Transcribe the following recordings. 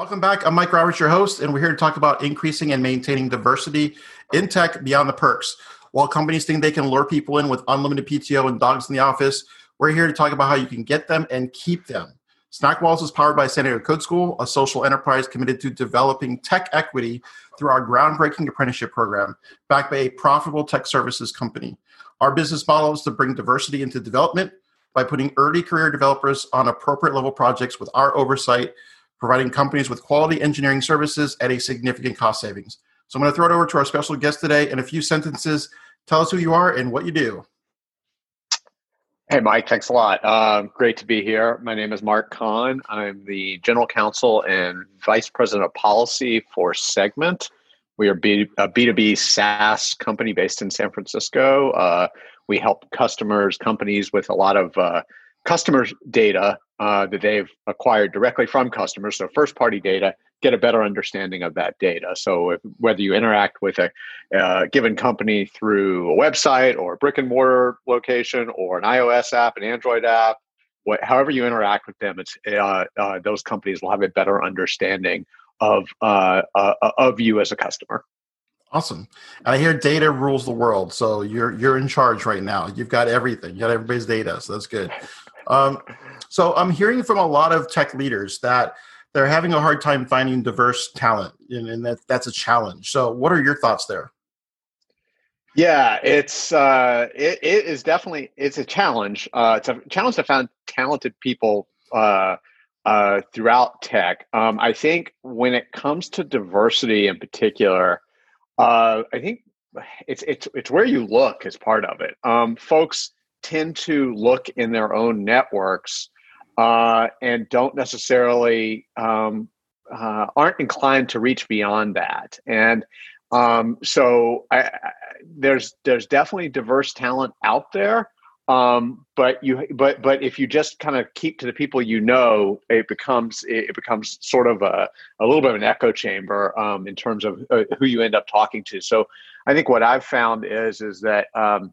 Welcome back. I'm Mike Roberts, your host, and we're here to talk about increasing and maintaining diversity in tech beyond the perks. While companies think they can lure people in with unlimited PTO and dogs in the office, we're here to talk about how you can get them and keep them. Snackwalls is powered by San Diego Code School, a social enterprise committed to developing tech equity through our groundbreaking apprenticeship program, backed by a profitable tech services company. Our business model is to bring diversity into development by putting early career developers on appropriate level projects with our oversight providing companies with quality engineering services at a significant cost savings. So I'm going to throw it over to our special guest today in a few sentences. Tell us who you are and what you do. Hey, Mike, thanks a lot. Uh, great to be here. My name is Mark Kahn. I'm the General Counsel and Vice President of Policy for Segment. We are B- a B2B SaaS company based in San Francisco. Uh, we help customers, companies with a lot of uh, customer data uh, that they've acquired directly from customers, so first party data, get a better understanding of that data. So if, whether you interact with a uh, given company through a website or a brick and mortar location or an iOS app, an Android app, what, however you interact with them, it's uh, uh those companies will have a better understanding of uh, uh, of you as a customer. Awesome. I hear data rules the world. So you're you're in charge right now. You've got everything. You got everybody's data. So that's good. Um, so I'm hearing from a lot of tech leaders that they're having a hard time finding diverse talent, and, that that's a challenge. So, what are your thoughts there? Yeah, it's uh, it, it is definitely it's a challenge. Uh, it's a challenge to find talented people uh, uh, throughout tech. Um, I think when it comes to diversity in particular, uh, I think it's it's it's where you look as part of it. Um, folks tend to look in their own networks uh, and don't necessarily um, uh, aren't inclined to reach beyond that. And um, so I, I, there's there's definitely diverse talent out there. Um, but you but but if you just kind of keep to the people you know, it becomes it becomes sort of a, a little bit of an echo chamber um, in terms of uh, who you end up talking to. So I think what I've found is is that um,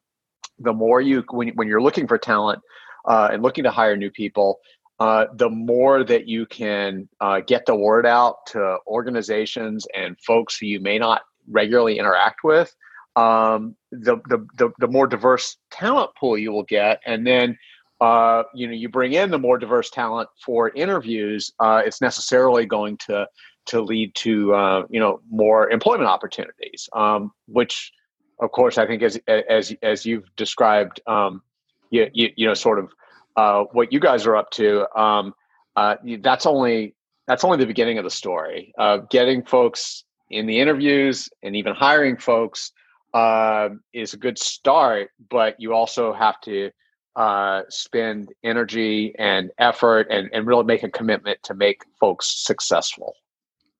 the more you when, when you're looking for talent uh, and looking to hire new people uh, the more that you can uh, get the word out to organizations and folks who you may not regularly interact with um, the, the, the, the, more diverse talent pool you will get. And then uh, you know you bring in the more diverse talent for interviews uh, it's necessarily going to to lead to uh, you know more employment opportunities um, which of course, I think as as as you've described, um, you, you, you know sort of uh, what you guys are up to. Um, uh, that's only that's only the beginning of the story. Uh, getting folks in the interviews and even hiring folks uh, is a good start, but you also have to uh, spend energy and effort and, and really make a commitment to make folks successful.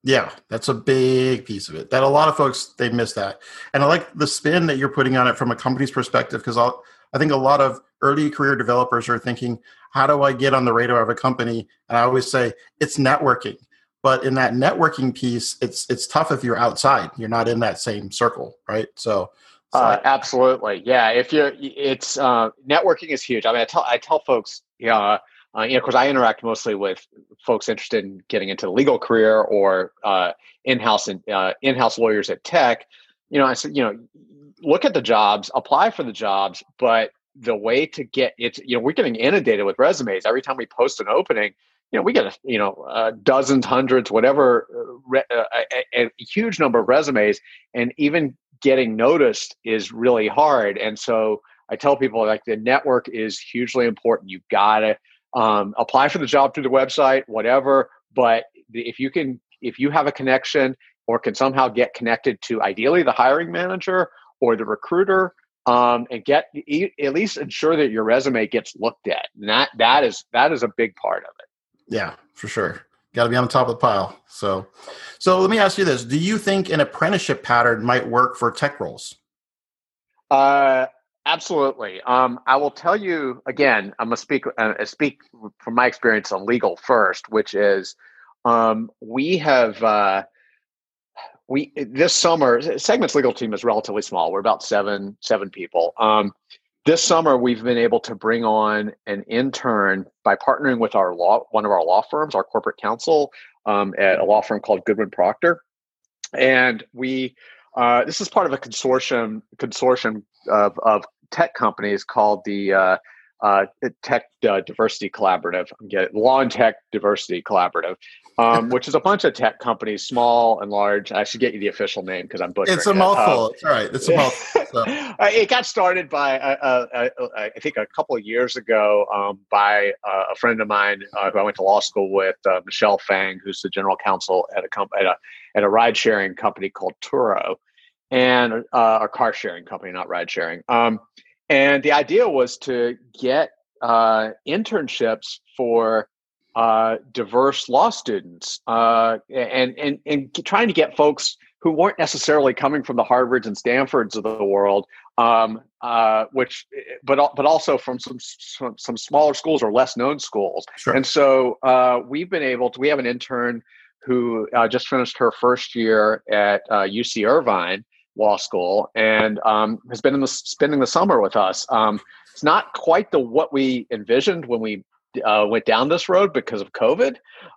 Yeah, that's a big piece of it. That a lot of folks they miss that, and I like the spin that you're putting on it from a company's perspective because I think a lot of early career developers are thinking, "How do I get on the radar of a company?" And I always say it's networking. But in that networking piece, it's it's tough if you're outside. You're not in that same circle, right? So, so uh, absolutely, yeah. If you're, it's uh, networking is huge. I mean, I tell I tell folks, yeah uh, you know, because I interact mostly with folks interested in getting into the legal career or uh, in-house and uh, in-house lawyers at tech. You know, I said, you know, look at the jobs, apply for the jobs, but the way to get it's you know we're getting inundated with resumes every time we post an opening. You know, we get a, you know uh, dozens, hundreds, whatever, uh, re- uh, a, a huge number of resumes, and even getting noticed is really hard. And so I tell people like the network is hugely important. You've got to um, apply for the job through the website, whatever. But if you can, if you have a connection or can somehow get connected to ideally the hiring manager or the recruiter, um, and get at least ensure that your resume gets looked at. And that that is that is a big part of it. Yeah, for sure. Got to be on top of the pile. So, so let me ask you this: Do you think an apprenticeship pattern might work for tech roles? Uh, Absolutely. Um, I will tell you again. I'm gonna speak uh, speak from my experience on legal first, which is um, we have uh, we this summer segments legal team is relatively small. We're about seven seven people. Um, this summer we've been able to bring on an intern by partnering with our law one of our law firms, our corporate counsel. um, at a law firm called Goodwin Procter, and we uh, this is part of a consortium consortium of, of tech companies called the uh, uh, Tech uh, Diversity Collaborative. Get Law and Tech Diversity Collaborative, um, which is a bunch of tech companies, small and large. I should get you the official name because I'm butchering. It's a mouthful. Um, it's all right. It's a mouthful. So. it got started by uh, uh, uh, I think a couple of years ago um, by a friend of mine who I went to law school with, Michelle Fang, who's the general counsel at a comp- at a at a ride sharing company called Turo, and a car sharing company, not ride sharing. Um, and the idea was to get uh, internships for uh, diverse law students uh, and, and, and trying to get folks who weren't necessarily coming from the Harvards and Stanfords of the world, um, uh, which, but but also from some, some, some smaller schools or less known schools. Sure. And so uh, we've been able to. We have an intern who uh, just finished her first year at UC uh, Irvine, law school and um, has been in the spending the summer with us. Um, it's not quite the what we envisioned when we uh, went down this road because of COVID,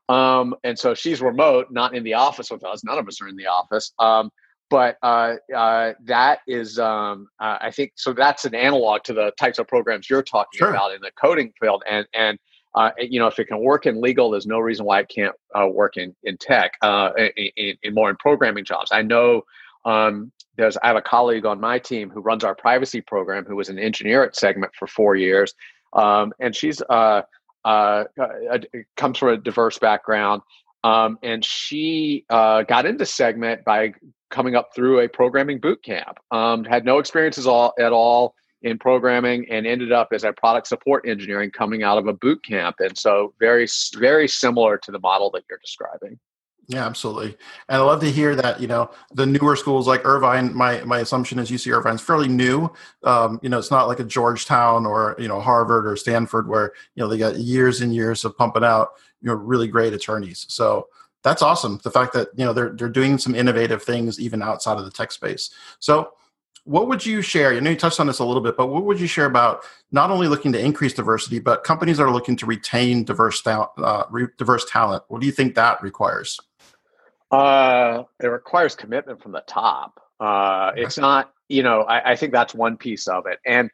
um, and so she's remote, not in the office with us. None of us are in the office. Um, but uh, uh, that is, um, uh, I think, so that's an analog to the types of programs you're talking sure. about in the coding field, and and uh, you know, if it can work in legal, there's no reason why it can't uh, work in in tech, uh, in, in, more in programming jobs. I know um, there's I have a colleague on my team who runs our privacy program who was an engineer at Segment for four years, um, and she's uh, uh, uh comes from a diverse background, um, and she uh, got into Segment by coming up through a programming boot camp. Um, had no experiences all, at all in programming and ended up as a product support engineering coming out of a boot camp, and so very very similar to the model that you're describing. Yeah, absolutely. And I love to hear that, you know, the newer schools like Irvine, my, my assumption is UC Irvine's fairly new. Um, you know, it's not like a Georgetown or, you know, Harvard or Stanford where, you know, they got years and years of pumping out, you know, really great attorneys. So that's awesome. The fact that, you know, they're, they're doing some innovative things even outside of the tech space. So what would you share? You know, you touched on this a little bit, but what would you share about not only looking to increase diversity, but companies that are looking to retain diverse, uh, diverse talent? What do you think that requires? Uh, it requires commitment from the top. Uh, it's not, you know, I, I, think that's one piece of it. And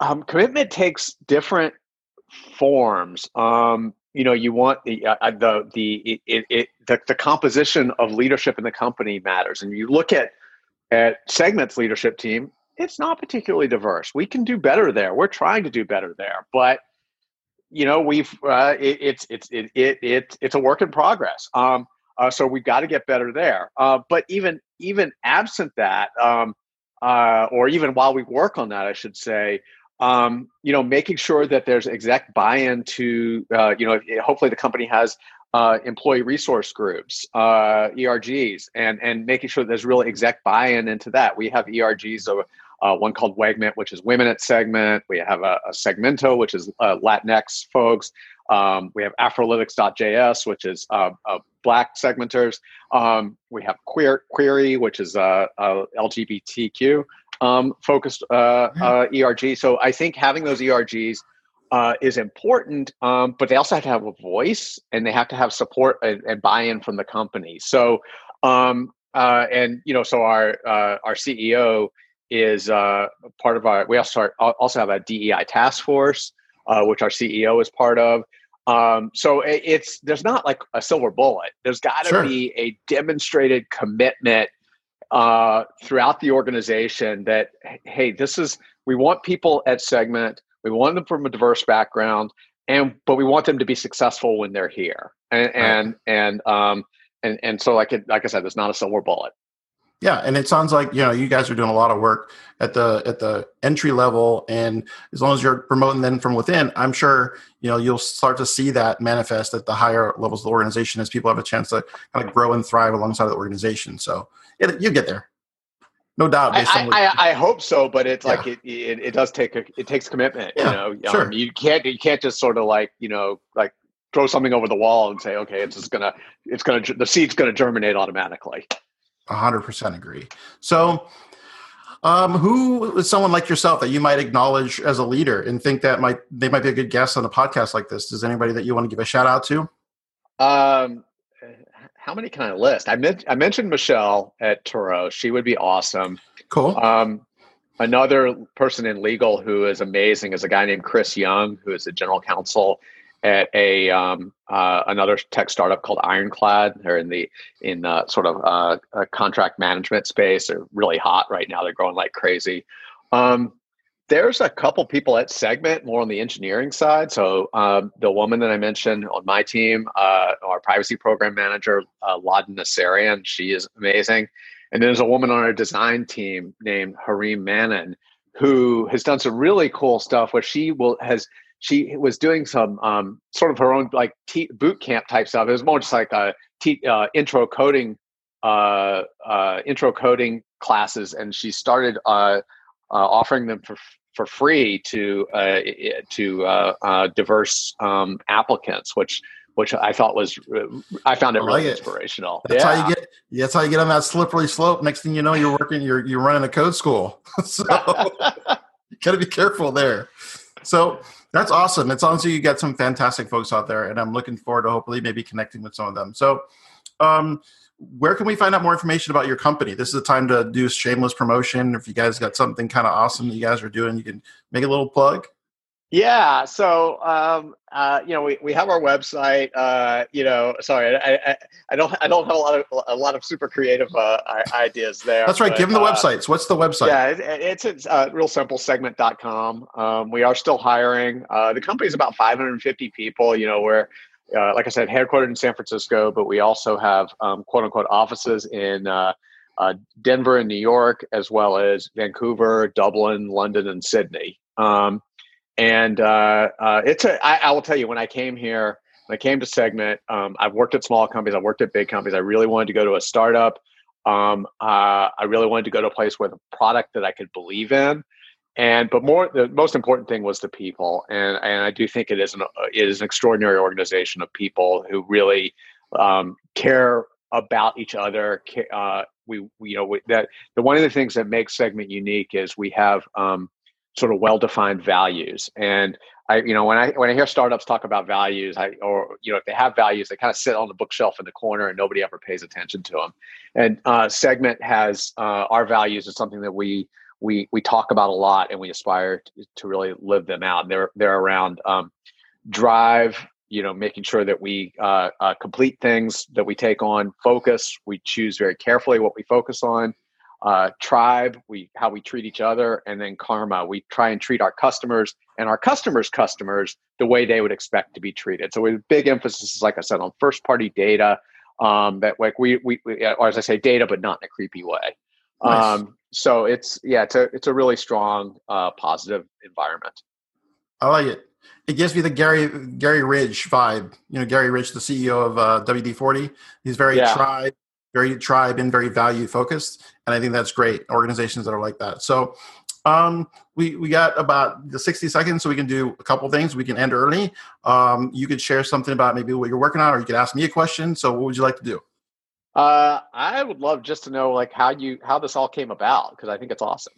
um, commitment takes different forms. Um, you know, you want the uh, uh the the it, it, the the composition of leadership in the company matters, and you look at at Segment's leadership team. It's not particularly diverse. We can do better there. We're trying to do better there, but you know, we've uh, it, it's it's it, it it it's a work in progress. Um, uh, so we've got to get better there. Uh, but even even absent that, um, uh, or even while we work on that, I should say, um, you know, making sure that there's exec buy-in to, uh, you know, hopefully the company has uh, employee resource groups, uh, ERGs, and and making sure there's really exec buy-in into that. We have ERGs of one called Wegment, which is women at segment. We have a, a Segmento, which is Latinx folks. Um, we have Afrolytics.js, which is uh, uh, black segmenters. Um, we have Queer Query, which is uh, uh LGBTQ um, focused uh, uh, ERG. So I think having those ERGs is important, um, but they also have to have a voice and they have to have support and, and buy-in from the company. So um, and you know, so our our CEO is part of our. We also also have a DEI task force uh, which our CEO is part of. Um, so it, it's there's not like a silver bullet. There's got to sure. be a demonstrated commitment uh, throughout the organization that hey, this is we want people at Segment. We want them from a diverse background, and but we want them to be successful when they're here. And right. and and um and and so like it, like I said, there's not a silver bullet. Yeah, and it sounds like you know you guys are doing a lot of work at the at the entry level, and as long as you're promoting them from within, I'm sure you know you'll start to see that manifest at the higher levels of the organization as people have a chance to kind of grow and thrive alongside the organization. So it, you get there, no doubt. I, I, I, hope so, but it's yeah. like it, it, it does take a, it takes commitment. Yeah, you know, sure. Um, you can't you can't just sort of like you know like throw something over the wall and say okay, it's just gonna it's gonna the seed's gonna germinate automatically hundred percent agree. So, um, who is someone like yourself that you might acknowledge as a leader and think that might they might be a good guest on a podcast like this? Does anybody that you want to give a shout out to? Um, how many can I list? I, I mentioned Michelle at Turo. She would be awesome. Cool. Um, another person in legal who is amazing is a guy named Chris Young, who is the general counsel at a um, uh, another tech startup called Ironclad. They're in the in the sort of uh, contract management space. They're really hot right now. They're growing like crazy. Um, there's a couple people at Segment more on the engineering side. So um, the woman that I mentioned on my team, uh, our privacy program manager, uh, Laden Nassarian, she is amazing. And there's a woman on our design team named Harim Manin, who has done some really cool stuff. Where she will has she was doing some um, sort of her own like t- boot camp type stuff. It was more just like a t- uh, intro coding, uh, uh, intro coding classes, and she started uh, uh, offering them for for free to uh, to diverse um, applicants, which which I thought was I found it I like really it. inspirational. That's yeah. how you get. That's how you get on that slippery slope. Next thing you know, you're working. You're you're running a code school. so you got to be careful there. So that's awesome. It sounds like you got some fantastic folks out there, and I'm looking forward to hopefully maybe connecting with some of them. So, um, where can we find out more information about your company? This is the time to do shameless promotion. If you guys got something kind of awesome that you guys are doing, you can make a little plug. Yeah. So, um, uh, you know, we, we have our website. Uh, you know, sorry, I, I, I, don't I don't have a lot of a lot of super creative uh, ideas there. That's right. But, Give them the uh, websites. What's the website? Yeah, it, it's it's uh, real simple. Segment.com. Um, we are still hiring. Uh, the company is about 550 people. You know, we're uh, like I said, headquartered in San Francisco, but we also have um, quote unquote offices in. Uh, uh, Denver and New York, as well as Vancouver, Dublin, London, and Sydney. Um, and uh, uh, it's a. I, I will tell you when I came here, when I came to Segment, um, I've worked at small companies, I've worked at big companies. I really wanted to go to a startup. Um, uh, I really wanted to go to a place with a product that I could believe in. And but more, the most important thing was the people, and and I do think it is an it is an extraordinary organization of people who really um, care about each other. Uh, we, we, you know we, that the one of the things that makes Segment unique is we have um, sort of well-defined values. And I, you know, when I when I hear startups talk about values, I or you know, if they have values, they kind of sit on the bookshelf in the corner and nobody ever pays attention to them. And uh, Segment has uh, our values is something that we we we talk about a lot and we aspire to, to really live them out. And they're they're around um, drive, you know, making sure that we uh, uh, complete things that we take on. Focus, we choose very carefully what we focus on uh, tribe, we how we treat each other, and then karma. We try and treat our customers and our customers' customers the way they would expect to be treated. So, with big emphasis, like I said, on first party data. Um, that like we, we, we or as I say, data, but not in a creepy way. Nice. Um, so it's yeah, it's a it's a really strong, uh, positive environment. I like it. It gives me the Garry Garry Ridge vibe. You know, Garry Ridge, the CEO of uh, WD forty. He's very yeah. tribe very tribe and very value focused. And I think that's great. Organizations that are like that. So um, we we got about the 60 seconds, so we can do a couple things. We can end early. Um, you could share something about maybe what you're working on, or you could ask me a question. So what would you like to do? Uh, I would love just to know like how you how this all came about because I think it's awesome.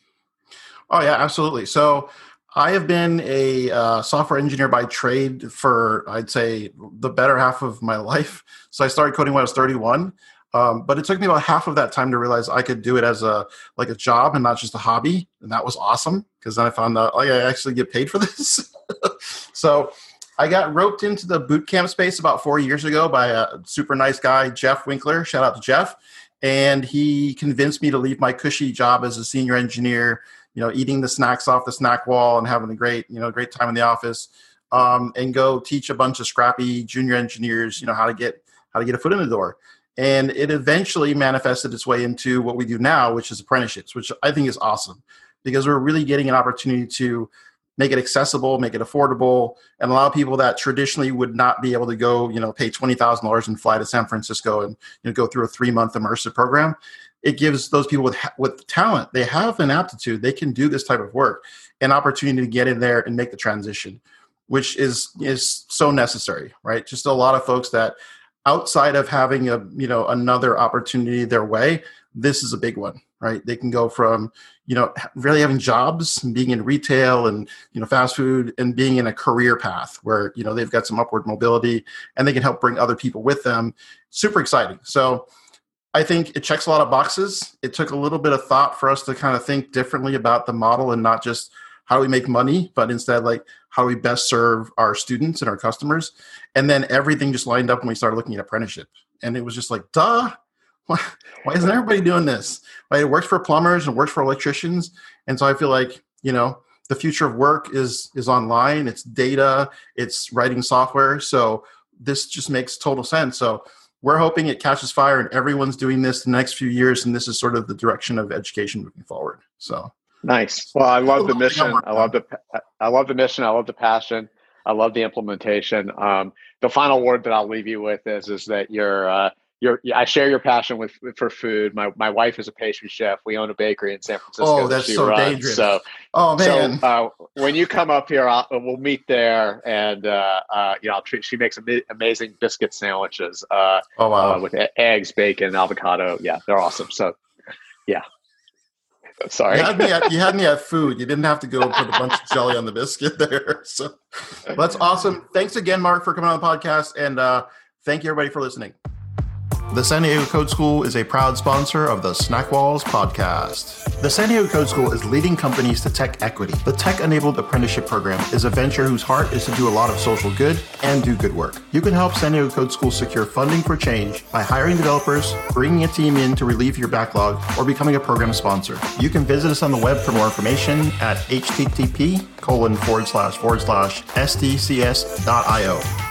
Oh yeah, absolutely. So I have been a uh, software engineer by trade for I'd say the better half of my life. So I started coding when I was 31. Um, but it took me about half of that time to realize I could do it as a like a job and not just a hobby, and that was awesome because then I found out like I actually get paid for this. so I got roped into the boot camp space about four years ago by a super nice guy, Jeff Winkler. Shout out to Jeff, and he convinced me to leave my cushy job as a senior engineer. You know, eating the snacks off the snack wall and having a great you know great time in the office, um, and go teach a bunch of scrappy junior engineers you know how to get how to get a foot in the door and it eventually manifested its way into what we do now which is apprenticeships which i think is awesome because we're really getting an opportunity to make it accessible make it affordable and allow people that traditionally would not be able to go you know pay $20000 and fly to san francisco and you know, go through a three month immersive program. It gives those people with with talent they have an aptitude they can do this type of work an opportunity to get in there and make the transition which is is so necessary right? Just a lot of folks that outside of having a you know another opportunity their way, this is a big one, right? They can go from you know really having jobs being in retail and you know fast food and being in a career path where you know they've got some upward mobility and they can help bring other people with them. Super exciting. So I think it checks a lot of boxes. It took a little bit of thought for us to kind of think differently about the model and not just how do we make money, but instead like how we best serve our students and our customers. And then everything just lined up when we started looking at apprenticeship. And it was just like, duh, why, why isn't everybody doing this? Right? It works for plumbers and works for electricians. And so I feel like, you know, the future of work is is online, it's data, it's writing software. So this just makes total sense. So we're hoping it catches fire and everyone's doing this the next few years and this is sort of the direction of education moving forward. So nice. Well, I love the mission. I love the I love the mission. I love the passion. I love the implementation. Um, the final word that I'll leave you with is is that you're uh, you're, I share your passion with for food. My my wife is a pastry chef. We own a bakery in San Francisco. Oh, that's so runs. dangerous. So, oh man, so, uh, when you come up here, I'll, we'll meet there, and uh, uh, you know, I'll treat, she makes amazing biscuit sandwiches. Uh, oh wow, uh, with eggs, bacon, avocado. Yeah, they're awesome. So, yeah. Sorry, you had, me at, you had me at food. You didn't have to go put a bunch of jelly on the biscuit there. So that's awesome. Thanks again, Mark, for coming on the podcast, and uh, thank you everybody for listening. The San Diego Code School is a proud sponsor of the Snack Walls podcast. The San Diego Code School is leading companies to tech equity. The tech enabled apprenticeship program is a venture whose heart is to do a lot of social good and do good work. You can help San Diego Code School secure funding for change by hiring developers, bringing a team in to relieve your backlog, or becoming a program sponsor. You can visit us on the web for more information at http colon forward slash forward slash sdcs.io.